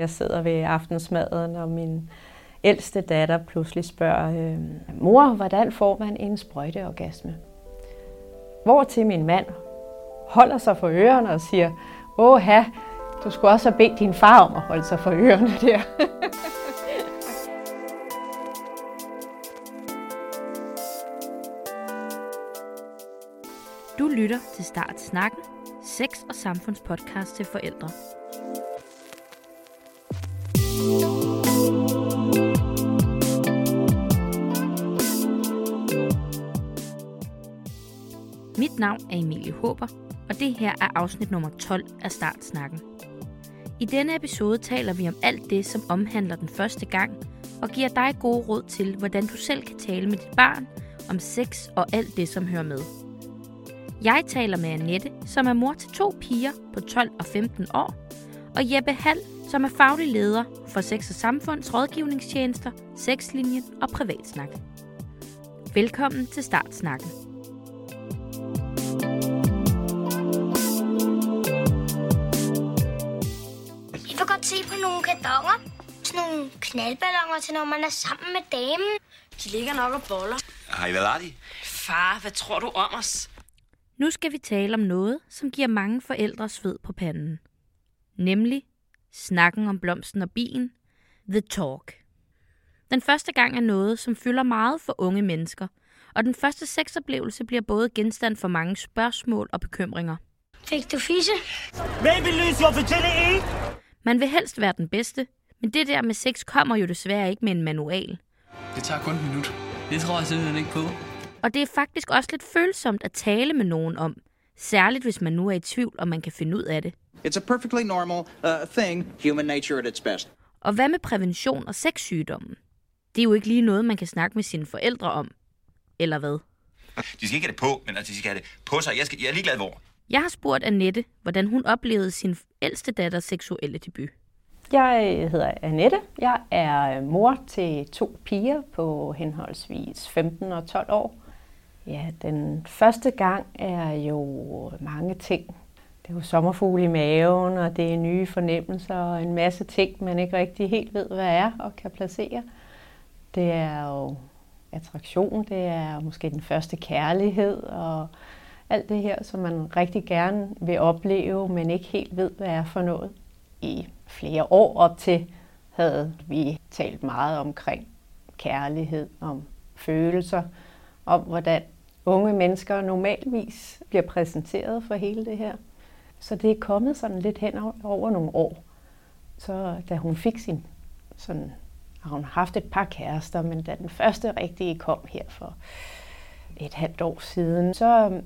Jeg sidder ved aftensmaden, og min ældste datter pludselig spørger, øhm, mor, hvordan får man en sprøjteorgasme? Hvor til min mand holder sig for ørerne og siger, åh ha, du skulle også have bedt din far om at holde sig for ørerne der. Du lytter til Start Snakken, sex- og samfundspodcast til forældre. Mit navn er Emilie Håber, og det her er afsnit nummer 12 af Startsnakken. I denne episode taler vi om alt det, som omhandler den første gang, og giver dig gode råd til, hvordan du selv kan tale med dit barn om sex og alt det, som hører med. Jeg taler med Annette, som er mor til to piger på 12 og 15 år, og Jeppe Hall, som er faglig leder for Sex og Samfunds rådgivningstjenester, Sexlinjen og Privatsnak. Velkommen til Startsnakken. Nogle kardonger. Sådan nogle knaldballoner til, når man er sammen med damen. De ligger nok og boller. Hvad er de? Far, hvad tror du om os? Nu skal vi tale om noget, som giver mange forældre sved på panden. Nemlig snakken om blomsten og bien, The Talk. Den første gang er noget, som fylder meget for unge mennesker, og den første sexoplevelse bliver både genstand for mange spørgsmål og bekymringer. Fik du fisse? Maybe lose your virginity? Man vil helst være den bedste, men det der med sex kommer jo desværre ikke med en manual. Det tager kun et minut. Det tror jeg simpelthen ikke på. Og det er faktisk også lidt følsomt at tale med nogen om, særligt hvis man nu er i tvivl, om man kan finde ud af det. It's a perfectly normal uh, thing, human nature at its best. Og hvad med prævention og sexsygdommen? Det er jo ikke lige noget, man kan snakke med sine forældre om. Eller hvad? De skal ikke have det på, men altså, de skal have det på sig. Jeg, skal, jeg er ligeglad hvor. Jeg har spurgt Annette, hvordan hun oplevede sin ældste datters seksuelle debut. Jeg øh, hedder Annette. Jeg er øh, mor til to piger på henholdsvis 15 og 12 år. Ja, den første gang er jo mange ting. Det er jo sommerfugle i maven, og det er nye fornemmelser og en masse ting, man ikke rigtig helt ved, hvad er og kan placere. Det er jo attraktion, det er måske den første kærlighed og alt det her, som man rigtig gerne vil opleve, men ikke helt ved, hvad er for noget. I flere år op til havde vi talt meget omkring kærlighed, om følelser, om hvordan unge mennesker normalvis bliver præsenteret for hele det her. Så det er kommet sådan lidt hen over nogle år. Så da hun fik sin, sådan har hun haft et par kærester, men da den første rigtige kom her for et halvt år siden, så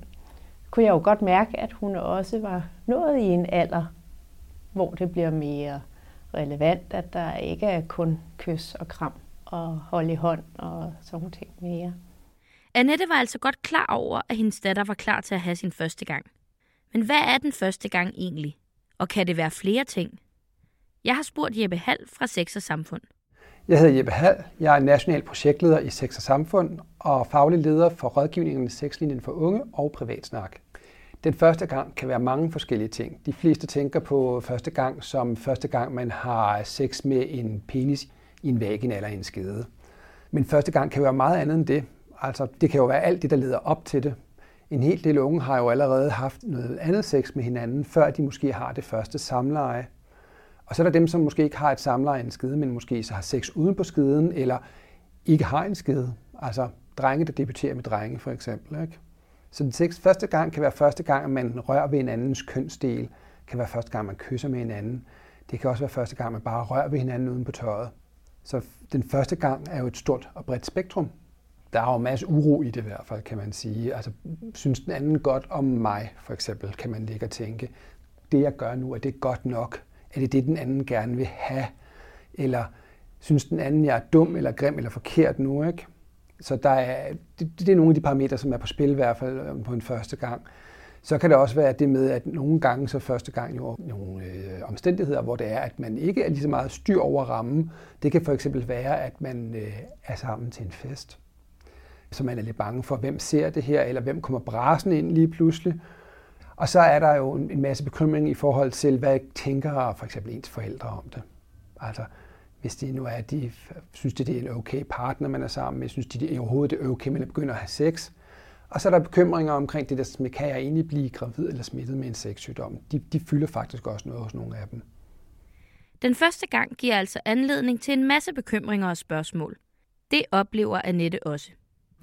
kunne jeg jo godt mærke, at hun også var nået i en alder, hvor det bliver mere relevant, at der ikke er kun kys og kram og hold i hånd og sådan nogle ting mere. Annette var altså godt klar over, at hendes datter var klar til at have sin første gang. Men hvad er den første gang egentlig? Og kan det være flere ting? Jeg har spurgt Jeppe Hall fra Sex og Samfund. Jeg hedder Jeppe Hall. Jeg er national projektleder i Sex og Samfund og faglig leder for rådgivningen Sexlinjen for unge og privatsnak. Den første gang kan være mange forskellige ting. De fleste tænker på første gang som første gang, man har sex med en penis i en vagina eller en skede. Men første gang kan være meget andet end det. Altså, det kan jo være alt det, der leder op til det. En hel del unge har jo allerede haft noget andet sex med hinanden, før de måske har det første samleje. Og så er der dem, som måske ikke har et samleje en skede, men måske så har sex uden på skeden, eller ikke har en skede. Altså drenge, der debuterer med drenge for eksempel. Ikke? Så den sex første gang kan være første gang, at man rører ved en andens kønsdel. kan være første gang, man kysser med hinanden. Det kan også være første gang, man bare rører ved hinanden uden på tøjet. Så den første gang er jo et stort og bredt spektrum. Der er jo en masse uro i det i hvert fald, kan man sige. Altså, synes den anden godt om mig, for eksempel, kan man ligge og tænke. Det, jeg gør nu, er det godt nok? Er det det, den anden gerne vil have? Eller synes den anden, jeg er dum eller grim eller forkert nu? Ikke? Så der er, det, det er nogle af de parametre, som er på spil i hvert fald øh, på en første gang. Så kan det også være det med, at nogle gange så første gang jo nogle øh, omstændigheder, hvor det er, at man ikke er lige så meget styr over rammen. Det kan for eksempel være, at man øh, er sammen til en fest. Så man er lidt bange for, hvem ser det her, eller hvem kommer brasen ind lige pludselig. Og så er der jo en masse bekymring i forhold til, hvad tænker for eksempel ens forældre om det. Altså, hvis det nu er, de synes, det er en okay partner, man er sammen med, synes de, det er overhovedet det er okay, man begynder at have sex. Og så er der bekymringer omkring det der, kan jeg egentlig blive gravid eller smittet med en sexsygdom? De, de fylder faktisk også noget hos nogle af dem. Den første gang giver altså anledning til en masse bekymringer og spørgsmål. Det oplever Annette også.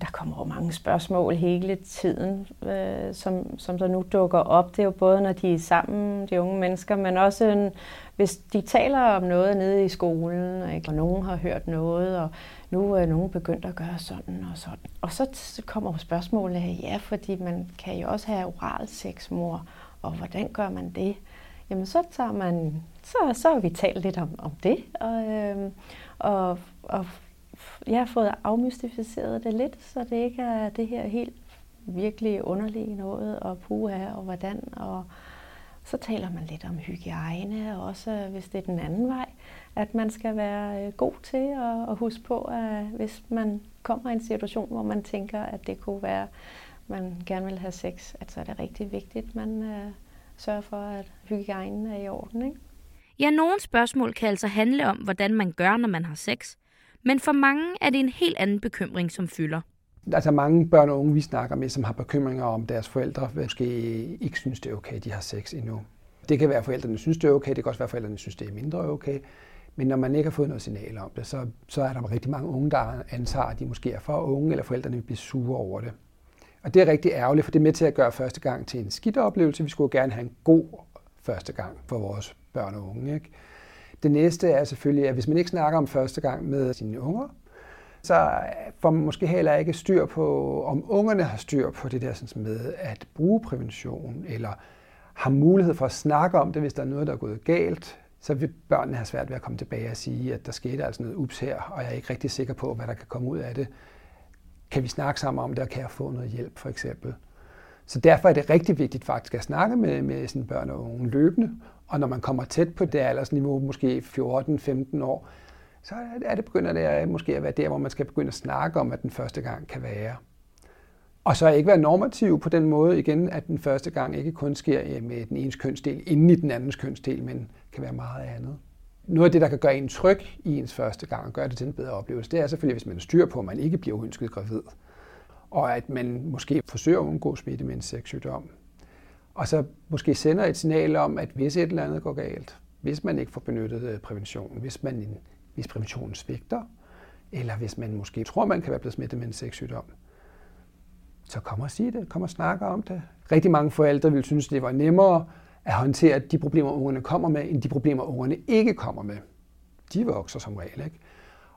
Der kommer jo mange spørgsmål hele tiden, øh, som, som der nu dukker op. Det er jo både, når de er sammen, de unge mennesker, men også en, hvis de taler om noget nede i skolen, ikke? og nogen har hørt noget, og nu er nogen begyndt at gøre sådan og sådan. Og så kommer spørgsmålet her, ja, fordi man kan jo også have oral sex, mor, og hvordan gør man det? Jamen så tager man, så, så har vi talt lidt om, om det, og, øh, og, og jeg har fået afmystificeret det lidt, så det ikke er det her helt virkelig underlige noget, og puha, og hvordan, og så taler man lidt om hygiejne, og også øh, hvis det er den anden vej, at man skal være øh, god til at, at huske på, at hvis man kommer i en situation, hvor man tænker, at det kunne være, at man gerne vil have sex, at så er det rigtig vigtigt, at man øh, sørger for, at hygiejnen er i orden. Ikke? Ja, nogle spørgsmål kan altså handle om, hvordan man gør, når man har sex. Men for mange er det en helt anden bekymring, som fylder. Altså mange børn og unge, vi snakker med, som har bekymringer om deres forældre, måske ikke synes, det er okay, at de har sex endnu. Det kan være, at forældrene synes, det er okay. Det kan også være, at forældrene synes, det er mindre okay. Men når man ikke har fået noget signal om det, så, så er der rigtig mange unge, der antager, at de måske er for unge, eller forældrene vil blive sure over det. Og det er rigtig ærgerligt, for det er med til at gøre første gang til en skidt oplevelse. Vi skulle gerne have en god første gang for vores børn og unge. Ikke? Det næste er selvfølgelig, at hvis man ikke snakker om første gang med sine unger, så får man måske heller ikke styr på, om ungerne har styr på det der sådan med at bruge prævention, eller har mulighed for at snakke om det, hvis der er noget, der er gået galt, så vil børnene have svært ved at komme tilbage og sige, at der skete altså noget ups her, og jeg er ikke rigtig sikker på, hvad der kan komme ud af det. Kan vi snakke sammen om det, og kan jeg få noget hjælp, for eksempel? Så derfor er det rigtig vigtigt faktisk at snakke med, med sine børn og unge løbende, og når man kommer tæt på det aldersniveau, måske 14-15 år, så er det begynder det måske at være der, hvor man skal begynde at snakke om, at den første gang kan være. Og så ikke være normativ på den måde igen, at den første gang ikke kun sker med den ene kønsdel inden i den andens kønsdel, men kan være meget andet. Noget af det, der kan gøre en tryg i ens første gang og gøre det til en bedre oplevelse, det er selvfølgelig, hvis man styr på, at man ikke bliver uønsket gravid. Og at man måske forsøger at undgå smitte med en sexsygdom. Og så måske sender et signal om, at hvis et eller andet går galt, hvis man ikke får benyttet øh, prævention, hvis, man, hvis præventionen svigter, eller hvis man måske tror, man kan være blevet smittet med en sexsygdom, så kom og sig det, kom og snakke om det. Rigtig mange forældre vil synes, det var nemmere at håndtere de problemer, ungerne kommer med, end de problemer, ungerne ikke kommer med. De vokser som regel, ikke?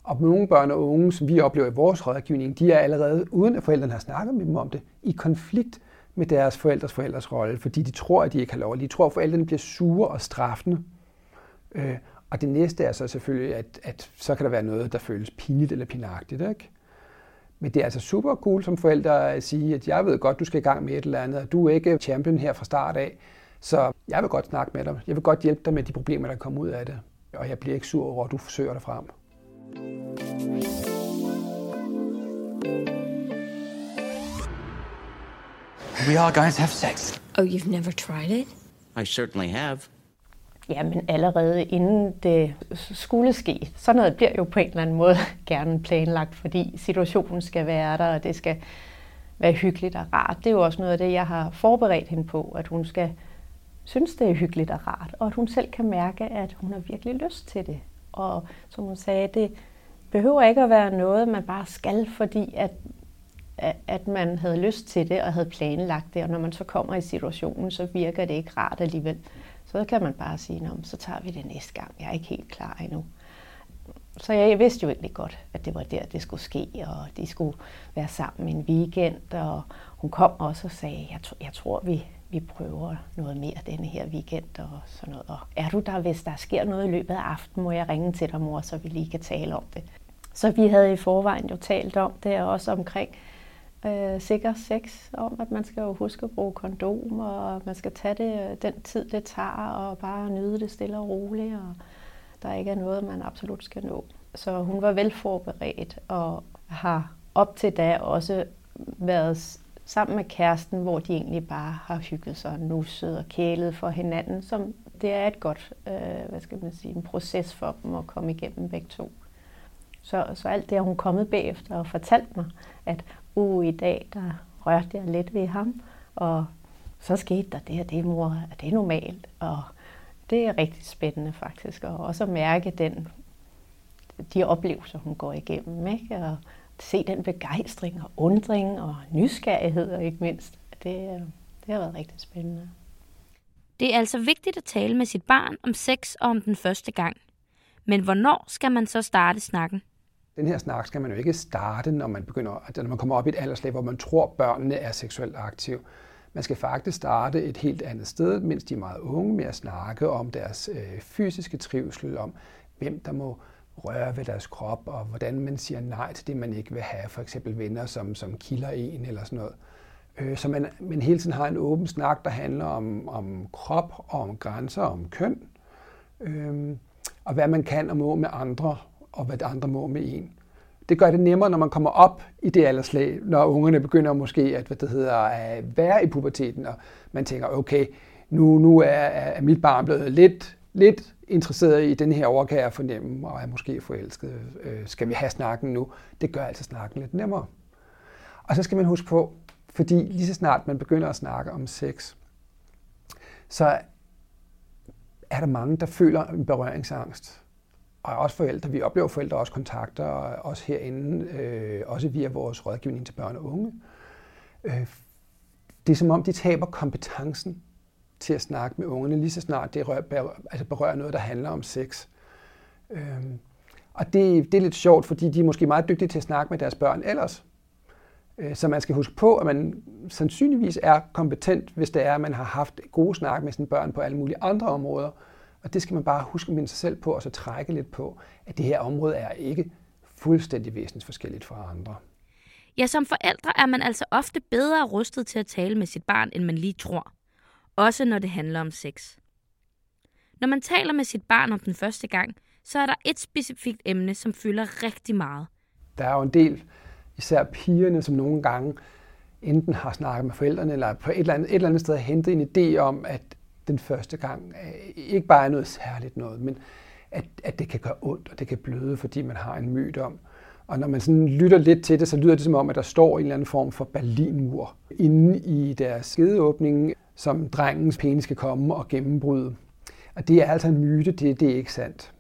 Og nogle børn og unge, som vi oplever i vores rådgivning, de er allerede, uden at forældrene har snakket med dem om det, i konflikt med deres forældres forældres rolle, fordi de tror, at de ikke har lov. De tror, at forældrene bliver sure og straffende. Øh, og det næste er så selvfølgelig, at, at så kan der være noget, der føles pinligt eller pinagtigt. Ikke? Men det er altså super cool som forældre at sige, at jeg ved godt, du skal i gang med et eller andet, og du er ikke champion her fra start af, så jeg vil godt snakke med dig. Jeg vil godt hjælpe dig med de problemer, der kommer ud af det. Og jeg bliver ikke sur over, at du forsøger dig frem. We all guys have sex. Oh, you've never tried it? I certainly have. Ja, men allerede inden det skulle ske, så noget bliver jo på en eller anden måde gerne planlagt, fordi situationen skal være der, og det skal være hyggeligt og rart. Det er jo også noget af det, jeg har forberedt hende på, at hun skal synes, det er hyggeligt og rart, og at hun selv kan mærke, at hun har virkelig lyst til det. Og som hun sagde, det behøver ikke at være noget, man bare skal, fordi at at man havde lyst til det og havde planlagt det, og når man så kommer i situationen, så virker det ikke rart alligevel. Så kan man bare sige, så tager vi det næste gang. Jeg er ikke helt klar endnu. Så jeg vidste jo egentlig godt, at det var der, det skulle ske, og de skulle være sammen en weekend, og hun kom også og sagde, jeg, jeg tror, vi, vi prøver noget mere denne her weekend og sådan noget. Og er du der, hvis der sker noget i løbet af aftenen, må jeg ringe til dig, mor, så vi lige kan tale om det. Så vi havde i forvejen jo talt om det, og også omkring, øh, sikker sex, om at man skal jo huske at bruge kondom, og man skal tage det øh, den tid, det tager, og bare nyde det stille og roligt, og der ikke er noget, man absolut skal nå. Så hun var velforberedt, og har op til da også været sammen med kæresten, hvor de egentlig bare har hygget sig, nusset og kælet for hinanden, som Det er et godt, øh, hvad skal man sige, en proces for dem at komme igennem begge to. Så, så alt det har hun kommet bagefter og fortalt mig, at uh, i dag, der rørte jeg lidt ved ham, og så skete der det, og det, mor, er det normalt? Og det er rigtig spændende faktisk, og også at mærke den, de oplevelser, hun går igennem, ikke? og se den begejstring og undring og nysgerrighed, og ikke mindst. Det, øh, det har været rigtig spændende. Det er altså vigtigt at tale med sit barn om sex og om den første gang. Men hvornår skal man så starte snakken? Den her snak skal man jo ikke starte, når man begynder, når man kommer op i et alderslag, hvor man tror, børnene er seksuelt aktive. Man skal faktisk starte et helt andet sted, mens de er meget unge, med at snakke om deres øh, fysiske trivsel, om hvem der må røre ved deres krop, og hvordan man siger nej til det, man ikke vil have. For eksempel venner, som, som kilder en eller sådan noget. Øh, så man, man hele tiden har en åben snak, der handler om, om krop, og om grænser, og om køn. Øh, og hvad man kan og må med andre, og hvad andre må med en. Det gør det nemmere, når man kommer op i det alderslag, når ungerne begynder måske at, hvad det hedder, at være i puberteten, og man tænker, okay, nu, nu er, er mit barn blevet lidt, lidt interesseret i den her over, kan jeg fornemme, og er måske forelsket. Øh, skal vi have snakken nu? Det gør altså snakken lidt nemmere. Og så skal man huske på, fordi lige så snart man begynder at snakke om sex, så er der mange, der føler en berøringsangst og også forældre. Vi oplever forældre også kontakter, også herinde, øh, også via vores rådgivning til børn og unge. Øh, det er som om, de taber kompetencen til at snakke med ungerne, lige så snart det rør, berører, altså berører noget, der handler om sex. Øh, og det, det er lidt sjovt, fordi de er måske meget dygtige til at snakke med deres børn ellers. Øh, så man skal huske på, at man sandsynligvis er kompetent, hvis det er, at man har haft gode snak med sine børn på alle mulige andre områder, og det skal man bare huske at minde sig selv på, og så trække lidt på, at det her område er ikke fuldstændig væsensforskelligt fra andre. Ja, som forældre er man altså ofte bedre rustet til at tale med sit barn, end man lige tror. Også når det handler om sex. Når man taler med sit barn om den første gang, så er der et specifikt emne, som fylder rigtig meget. Der er jo en del, især pigerne, som nogle gange enten har snakket med forældrene, eller på et eller andet, et eller andet sted har hentet en idé om, at den første gang øh, ikke bare er noget særligt noget, men at, at det kan gøre ondt, og det kan bløde, fordi man har en myte om. Og når man sådan lytter lidt til det, så lyder det som om, at der står en eller anden form for Berlinmur inde i deres skedeåbning, som drengens penis skal komme og gennembryde. Og det er altså en myte, det, det er ikke sandt.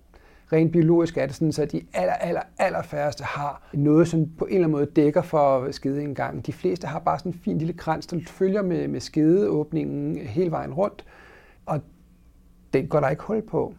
Rent biologisk er det sådan, at de aller, aller, aller færreste har noget, som på en eller anden måde dækker for skedeindgangen. De fleste har bare sådan en fin lille krans, der følger med, med skedeåbningen hele vejen rundt, og det går der ikke hul på.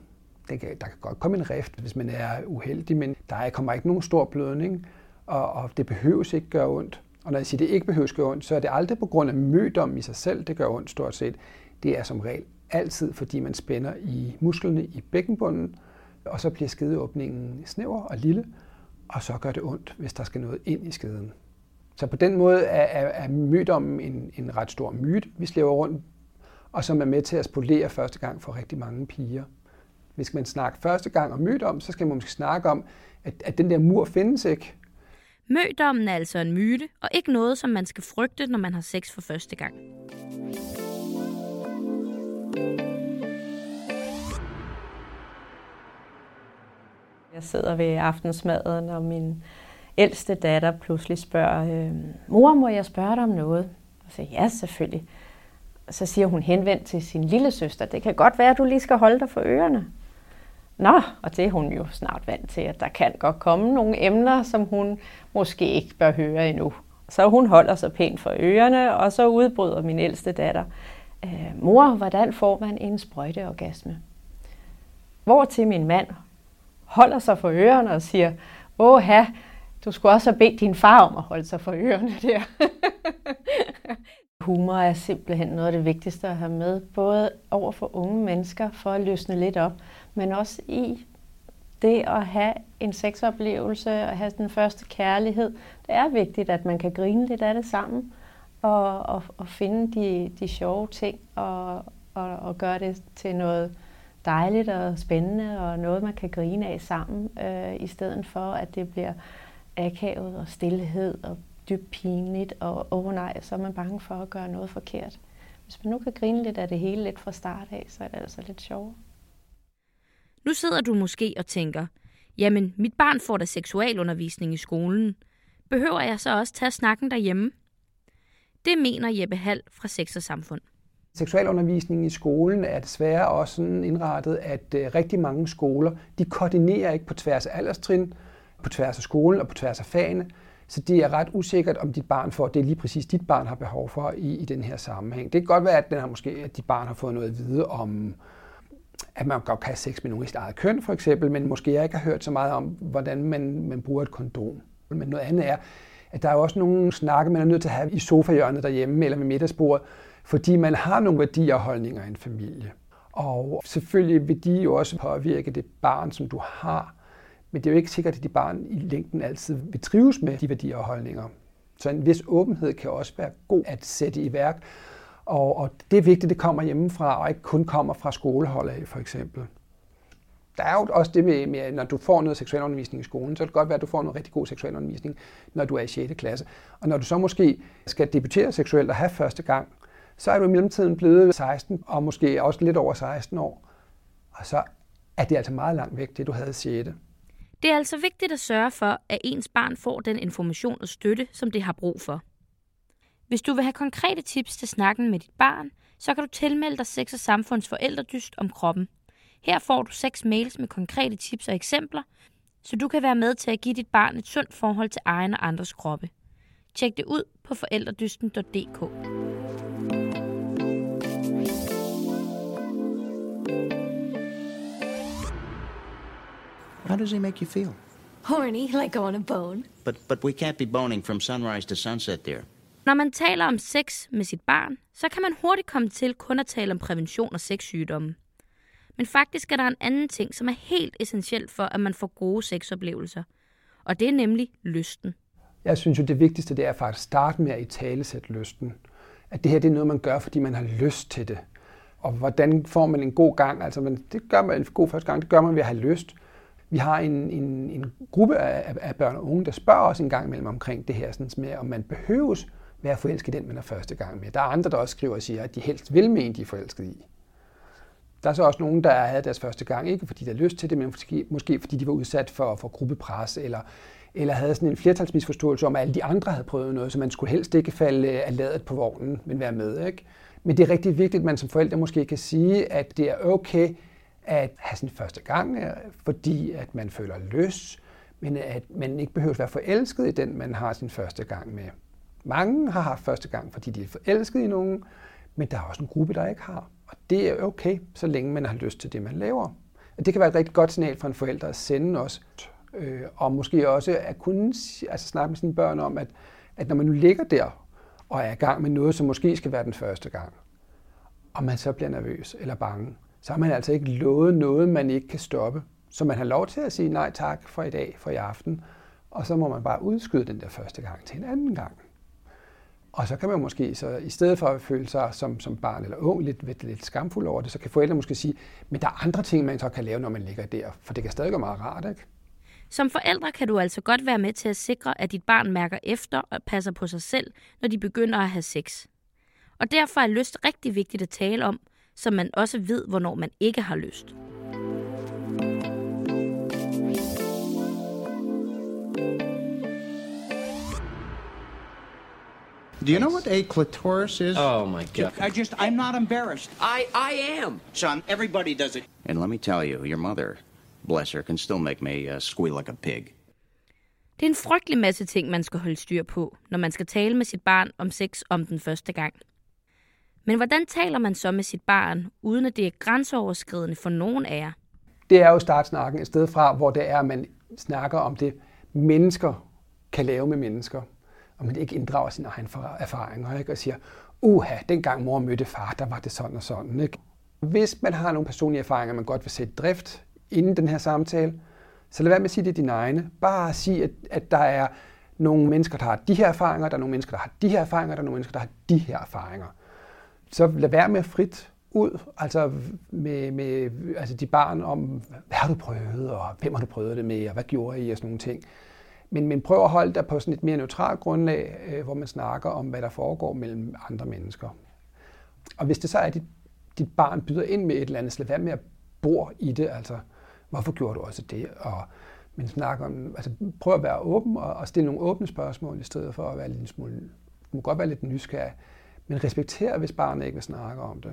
Det kan, der kan godt komme en rift, hvis man er uheldig, men der kommer ikke nogen stor blødning, og, og det behøves ikke gøre ondt. Og når jeg siger, at det ikke behøves gøre ondt, så er det aldrig på grund af mødom i sig selv, det gør ondt stort set. Det er som regel altid, fordi man spænder i musklerne i bækkenbunden, og så bliver skedeåbningen snæver og lille, og så gør det ondt, hvis der skal noget ind i skeden. Så på den måde er, er, er mødommen en, en ret stor myte, vi slæver rundt og som er med til at spolere første gang for rigtig mange piger. Hvis man snakker første gang om mødom, så skal man måske snakke om, at, at den der mur findes ikke. Mødommen er altså en myte, og ikke noget, som man skal frygte, når man har sex for første gang. Jeg sidder ved aftensmaden, og min ældste datter pludselig spørger, øh, mor, må jeg spørge dig om noget? Og siger, ja, selvfølgelig så siger hun henvendt til sin lille søster, det kan godt være, at du lige skal holde dig for ørerne. Nå, og det er hun jo snart vant til, at der kan godt komme nogle emner, som hun måske ikke bør høre endnu. Så hun holder sig pænt for ørerne, og så udbryder min ældste datter, øh, mor, hvordan får man en sprøjteorgasme? Hvor til min mand holder sig for ørerne og siger, åh du skulle også have bedt din far om at holde sig for ørerne der. Humor er simpelthen noget af det vigtigste at have med, både over for unge mennesker for at løsne lidt op, men også i det at have en sexoplevelse og have den første kærlighed. Det er vigtigt, at man kan grine lidt af det sammen og, og, og finde de, de sjove ting og, og, og gøre det til noget dejligt og spændende og noget, man kan grine af sammen, øh, i stedet for, at det bliver akavet og stillhed og dybt pinligt, og åh oh, nej, så er man bange for at gøre noget forkert. hvis man nu kan grine lidt af det hele lidt fra start af, så er det altså lidt sjovere. Nu sidder du måske og tænker, jamen mit barn får da seksualundervisning i skolen. Behøver jeg så også tage snakken derhjemme? Det mener Jeppe Hall fra Sex og Samfund. Seksualundervisningen i skolen er desværre også sådan indrettet, at øh, rigtig mange skoler, de koordinerer ikke på tværs af alderstrin, på tværs af skolen og på tværs af fagene. Så det er ret usikkert, om dit barn får det lige præcis dit barn har behov for i, i den her sammenhæng. Det kan godt være, at, den har måske, at dit barn har fået noget at vide om, at man godt kan have sex med nogen i sit eget køn, for eksempel, men måske jeg ikke har hørt så meget om, hvordan man, man bruger et kondom. Men noget andet er, at der er også nogle snakke, man er nødt til at have i sofahjørnet derhjemme eller ved middagsbordet, fordi man har nogle værdier og holdninger i en familie. Og selvfølgelig vil de jo også påvirke det barn, som du har. Men det er jo ikke sikkert, at de barn i længden altid vil trives med de værdier og holdninger. Så en vis åbenhed kan også være god at sætte i værk. Og, og det er vigtigt, at det kommer hjemmefra, og ikke kun kommer fra skolehold af, for eksempel. Der er jo også det med, med, når du får noget seksualundervisning i skolen, så kan det godt være, at du får noget rigtig god seksualundervisning, når du er i 6. klasse. Og når du så måske skal debutere seksuelt og have første gang, så er du i mellemtiden blevet 16, og måske også lidt over 16 år. Og så er det altså meget langt væk, det du havde i 6. Det er altså vigtigt at sørge for, at ens barn får den information og støtte, som det har brug for. Hvis du vil have konkrete tips til snakken med dit barn, så kan du tilmelde dig Sex og Samfunds forældredyst om kroppen. Her får du seks mails med konkrete tips og eksempler, så du kan være med til at give dit barn et sundt forhold til egen og andres kroppe. Tjek det ud på forældredysten.dk. How does he make you feel? Horny, like I want a bone. But but we can't be boning from sunrise to sunset there. Når man taler om sex med sit barn, så kan man hurtigt komme til kun at tale om prævention og sexsygdomme. Men faktisk er der en anden ting, som er helt essentielt for, at man får gode sexoplevelser. Og det er nemlig lysten. Jeg synes jo, det vigtigste det er faktisk at starte med at i tale sætte lysten. At det her det er noget, man gør, fordi man har lyst til det. Og hvordan får man en god gang? Altså, man, det gør man en god første gang, det gør man ved at have lyst. Vi har en, en, en gruppe af, af børn og unge, der spørger os en gang imellem omkring det her, sådan med, om man behøves være forelsket i den, man er første gang med. Der er andre, der også skriver og siger, at de helst vil mene, de er forelsket i. Der er så også nogen, der havde deres første gang, ikke fordi de havde lyst til det, men måske, måske fordi de var udsat for, for gruppepres, eller, eller havde sådan en flertalsmisforståelse om, at alle de andre havde prøvet noget, så man skulle helst ikke falde af ladet på vognen, men være med. Ikke? Men det er rigtig vigtigt, at man som forældre måske kan sige, at det er okay at have sin første gang, fordi at man føler lyst, men at man ikke behøver at være forelsket i den, man har sin første gang med. Mange har haft første gang, fordi de er forelsket i nogen, men der er også en gruppe, der ikke har. Og det er okay, så længe man har lyst til det, man laver. Og det kan være et rigtig godt signal for en forælder at sende os, øh, og måske også at kunne altså snakke med sine børn om, at, at når man nu ligger der og er i gang med noget, som måske skal være den første gang, og man så bliver nervøs eller bange, så har man altså ikke lovet noget, man ikke kan stoppe. Så man har lov til at sige nej tak for i dag, for i aften, og så må man bare udskyde den der første gang til en anden gang. Og så kan man måske, så i stedet for at føle sig som, som barn eller ung lidt, lidt, lidt skamfuld over det, så kan forældre måske sige, men der er andre ting, man så kan lave, når man ligger der, for det kan stadig være meget rart, ikke? Som forældre kan du altså godt være med til at sikre, at dit barn mærker efter og passer på sig selv, når de begynder at have sex. Og derfor er lyst rigtig vigtigt at tale om, så man også ved, hvornår man ikke har lyst. Do you know what a clitoris is? Oh my god. I just, I'm not embarrassed. I I am. Son, everybody does it. And let me tell you, your mother, bless her, can still make me uh, squeal like a pig. Det er en frygtelig masse ting, man skal holde styr på, når man skal tale med sit barn om sex om den første gang. Men hvordan taler man så med sit barn, uden at det er grænseoverskridende for nogen af jer? Det er jo startsnakken et sted fra, hvor det er, at man snakker om det, mennesker kan lave med mennesker og man ikke inddrager sine egne erfaringer, ikke? og siger, uha, dengang mor mødte far, der var det sådan og sådan. Ikke? Hvis man har nogle personlige erfaringer, man godt vil sætte drift inden den her samtale, så lad være med at sige det dine egne. Bare sige, at, at der er nogle mennesker, der har de her erfaringer, der er nogle mennesker, der har de her erfaringer, der er nogle mennesker, der har de her erfaringer. Så lad være med frit ud, altså med, med altså de barn om, hvad har du prøvet, og hvem har du prøvet det med, og hvad gjorde I, og sådan nogle ting. Men, men prøv at holde dig på sådan et mere neutralt grundlag, øh, hvor man snakker om, hvad der foregår mellem andre mennesker. Og hvis det så er, at dit, dit barn byder ind med et eller andet, så lad være med at bor i det. Altså, hvorfor gjorde du også det? Og, men snak om, altså prøv at være åben og, og stille nogle åbne spørgsmål, i stedet for at være lidt smule, du må godt være lidt nysgerrig, men respekter, hvis barnet ikke vil snakke om det.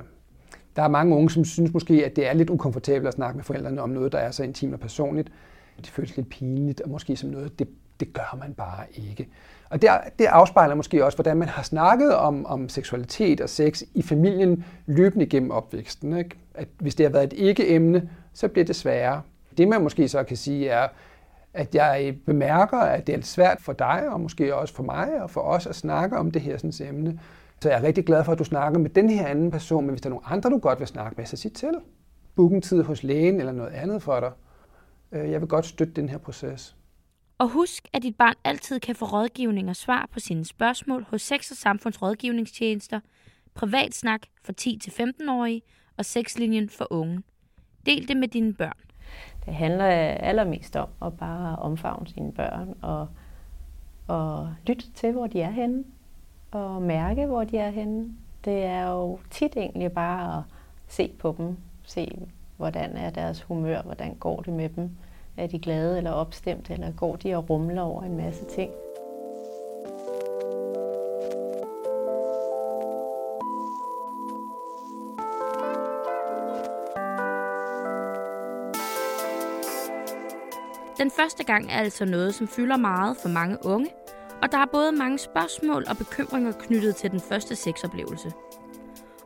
Der er mange unge, som synes måske, at det er lidt ukomfortabelt at snakke med forældrene om noget, der er så intimt og personligt. Det føles lidt pinligt, og måske som noget, det, det gør man bare ikke. Og det, det afspejler måske også, hvordan man har snakket om, om seksualitet og sex i familien løbende gennem opvæksten. Ikke? At hvis det har været et ikke-emne, så bliver det sværere. Det man måske så kan sige er, at jeg bemærker, at det er svært for dig, og måske også for mig og for os at snakke om det her sådan emne. Så jeg er rigtig glad for, at du snakker med den her anden person, men hvis der er nogle andre, du godt vil snakke med, så sig til. Book en tid hos lægen eller noget andet for dig. Øh, jeg vil godt støtte den her proces. Og husk, at dit barn altid kan få rådgivning og svar på sine spørgsmål hos Sex- og Samfundsrådgivningstjenester, Privatsnak for 10-15-årige og Sexlinjen for unge. Del det med dine børn. Det handler allermest om at bare omfavne sine børn og, og lytte til, hvor de er henne at mærke, hvor de er henne. Det er jo tit egentlig bare at se på dem, se hvordan er deres humør, hvordan går det med dem. Er de glade eller opstemt, eller går de og rumler over en masse ting? Den første gang er altså noget, som fylder meget for mange unge, og der er både mange spørgsmål og bekymringer knyttet til den første sexoplevelse.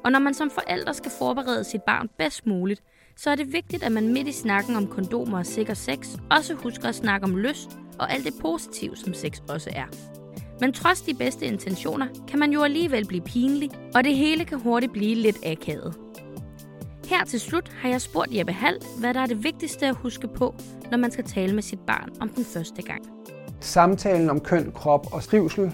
Og når man som forælder skal forberede sit barn bedst muligt, så er det vigtigt, at man midt i snakken om kondomer og sikker sex, også husker at snakke om lyst og alt det positive, som sex også er. Men trods de bedste intentioner, kan man jo alligevel blive pinlig, og det hele kan hurtigt blive lidt akavet. Her til slut har jeg spurgt Jeppe Hall, hvad der er det vigtigste at huske på, når man skal tale med sit barn om den første gang. Samtalen om køn, krop og trivsel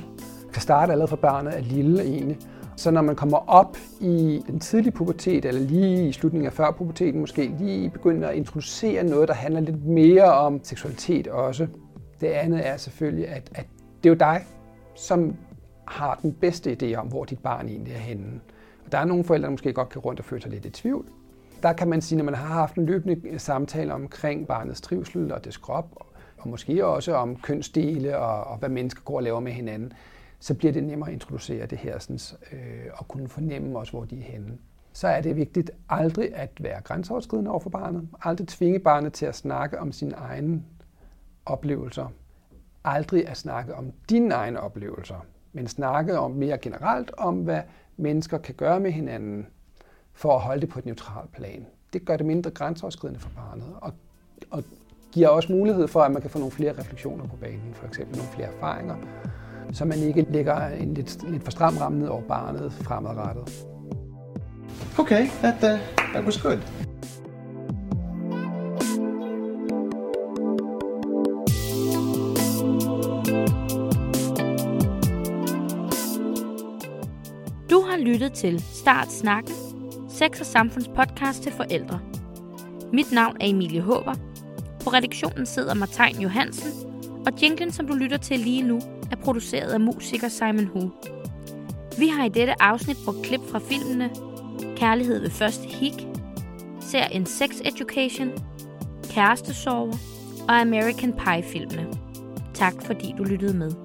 kan starte allerede fra barnet er lille egentlig. Så når man kommer op i den tidlige pubertet, eller lige i slutningen af før puberteten måske, lige begynder at introducere noget, der handler lidt mere om seksualitet også. Det andet er selvfølgelig, at, at det er jo dig, som har den bedste idé om, hvor dit barn egentlig er henne. Og der er nogle forældre, der måske godt kan rundt og føle sig lidt i tvivl. Der kan man sige, når man har haft en løbende samtale omkring barnets trivsel og dets krop, og måske også om kønsdele og, og hvad mennesker går og laver med hinanden, så bliver det nemmere at introducere det her sådan, øh, og kunne fornemme også, hvor de er henne. Så er det vigtigt aldrig at være grænseoverskridende over for barnet. Aldrig tvinge barnet til at snakke om sine egne oplevelser. Aldrig at snakke om dine egne oplevelser, men snakke om mere generelt om, hvad mennesker kan gøre med hinanden for at holde det på et neutralt plan. Det gør det mindre grænseoverskridende for barnet, og, og giver også mulighed for, at man kan få nogle flere refleksioner på banen, for eksempel nogle flere erfaringer, så man ikke lægger en lidt, lidt for stram ramme ned over barnet fremadrettet. Okay, that, uh, that was good. Du har lyttet til Start Snakken, sex- og samfundspodcast til forældre. Mit navn er Emilie Håber. På redaktionen sidder Martin Johansen, og jinglen, som du lytter til lige nu, er produceret af musiker Simon Hu. Vi har i dette afsnit brugt klip fra filmene Kærlighed ved første hik, serien Sex Education, Kærestesorger og American Pie-filmene. Tak fordi du lyttede med.